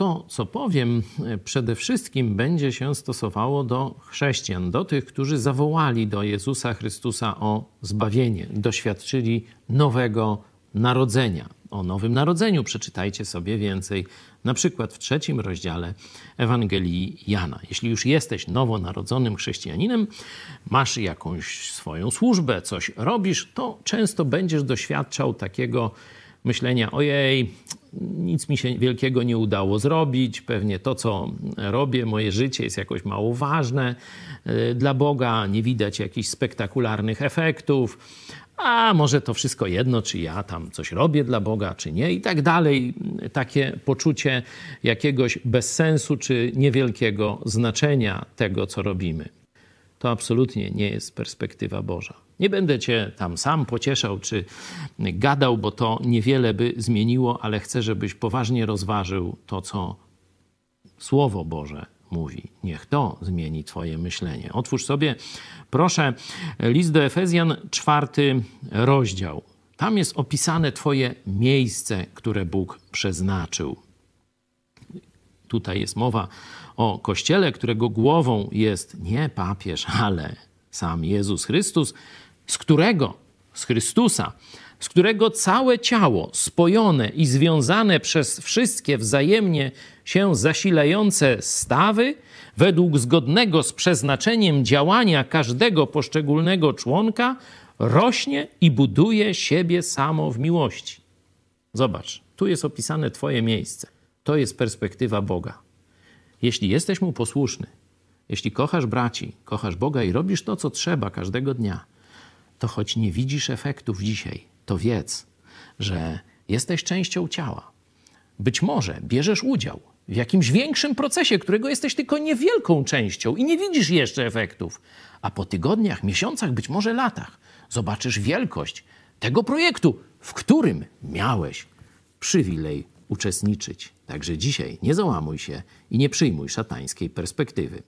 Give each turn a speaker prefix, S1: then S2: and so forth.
S1: to, co powiem, przede wszystkim będzie się stosowało do chrześcijan, do tych, którzy zawołali do Jezusa Chrystusa o zbawienie, doświadczyli nowego narodzenia. O nowym narodzeniu przeczytajcie sobie więcej, na przykład w trzecim rozdziale Ewangelii Jana. Jeśli już jesteś nowonarodzonym chrześcijaninem, masz jakąś swoją służbę, coś robisz, to często będziesz doświadczał takiego myślenia: ojej, nic mi się wielkiego nie udało zrobić, pewnie to, co robię, moje życie jest jakoś mało ważne y, dla Boga, nie widać jakichś spektakularnych efektów, a może to wszystko jedno, czy ja tam coś robię dla Boga, czy nie, i tak dalej. Takie poczucie jakiegoś bezsensu, czy niewielkiego znaczenia tego, co robimy. To absolutnie nie jest perspektywa Boża. Nie będę cię tam sam pocieszał czy gadał, bo to niewiele by zmieniło, ale chcę, żebyś poważnie rozważył to, co Słowo Boże mówi. Niech to zmieni Twoje myślenie. Otwórz sobie, proszę, list do Efezjan, czwarty rozdział. Tam jest opisane Twoje miejsce, które Bóg przeznaczył. Tutaj jest mowa o kościele, którego głową jest nie papież, ale sam Jezus Chrystus, z którego, z Chrystusa, z którego całe ciało spojone i związane przez wszystkie wzajemnie się zasilające stawy, według zgodnego z przeznaczeniem działania każdego poszczególnego członka, rośnie i buduje siebie samo w miłości. Zobacz, tu jest opisane Twoje miejsce. To jest perspektywa Boga. Jeśli jesteś mu posłuszny, jeśli kochasz braci, kochasz Boga i robisz to, co trzeba każdego dnia, to choć nie widzisz efektów dzisiaj, to wiedz, że jesteś częścią ciała. Być może bierzesz udział w jakimś większym procesie, którego jesteś tylko niewielką częścią i nie widzisz jeszcze efektów. A po tygodniach, miesiącach, być może latach zobaczysz wielkość tego projektu, w którym miałeś przywilej uczestniczyć. Także dzisiaj nie załamuj się i nie przyjmuj szatańskiej perspektywy.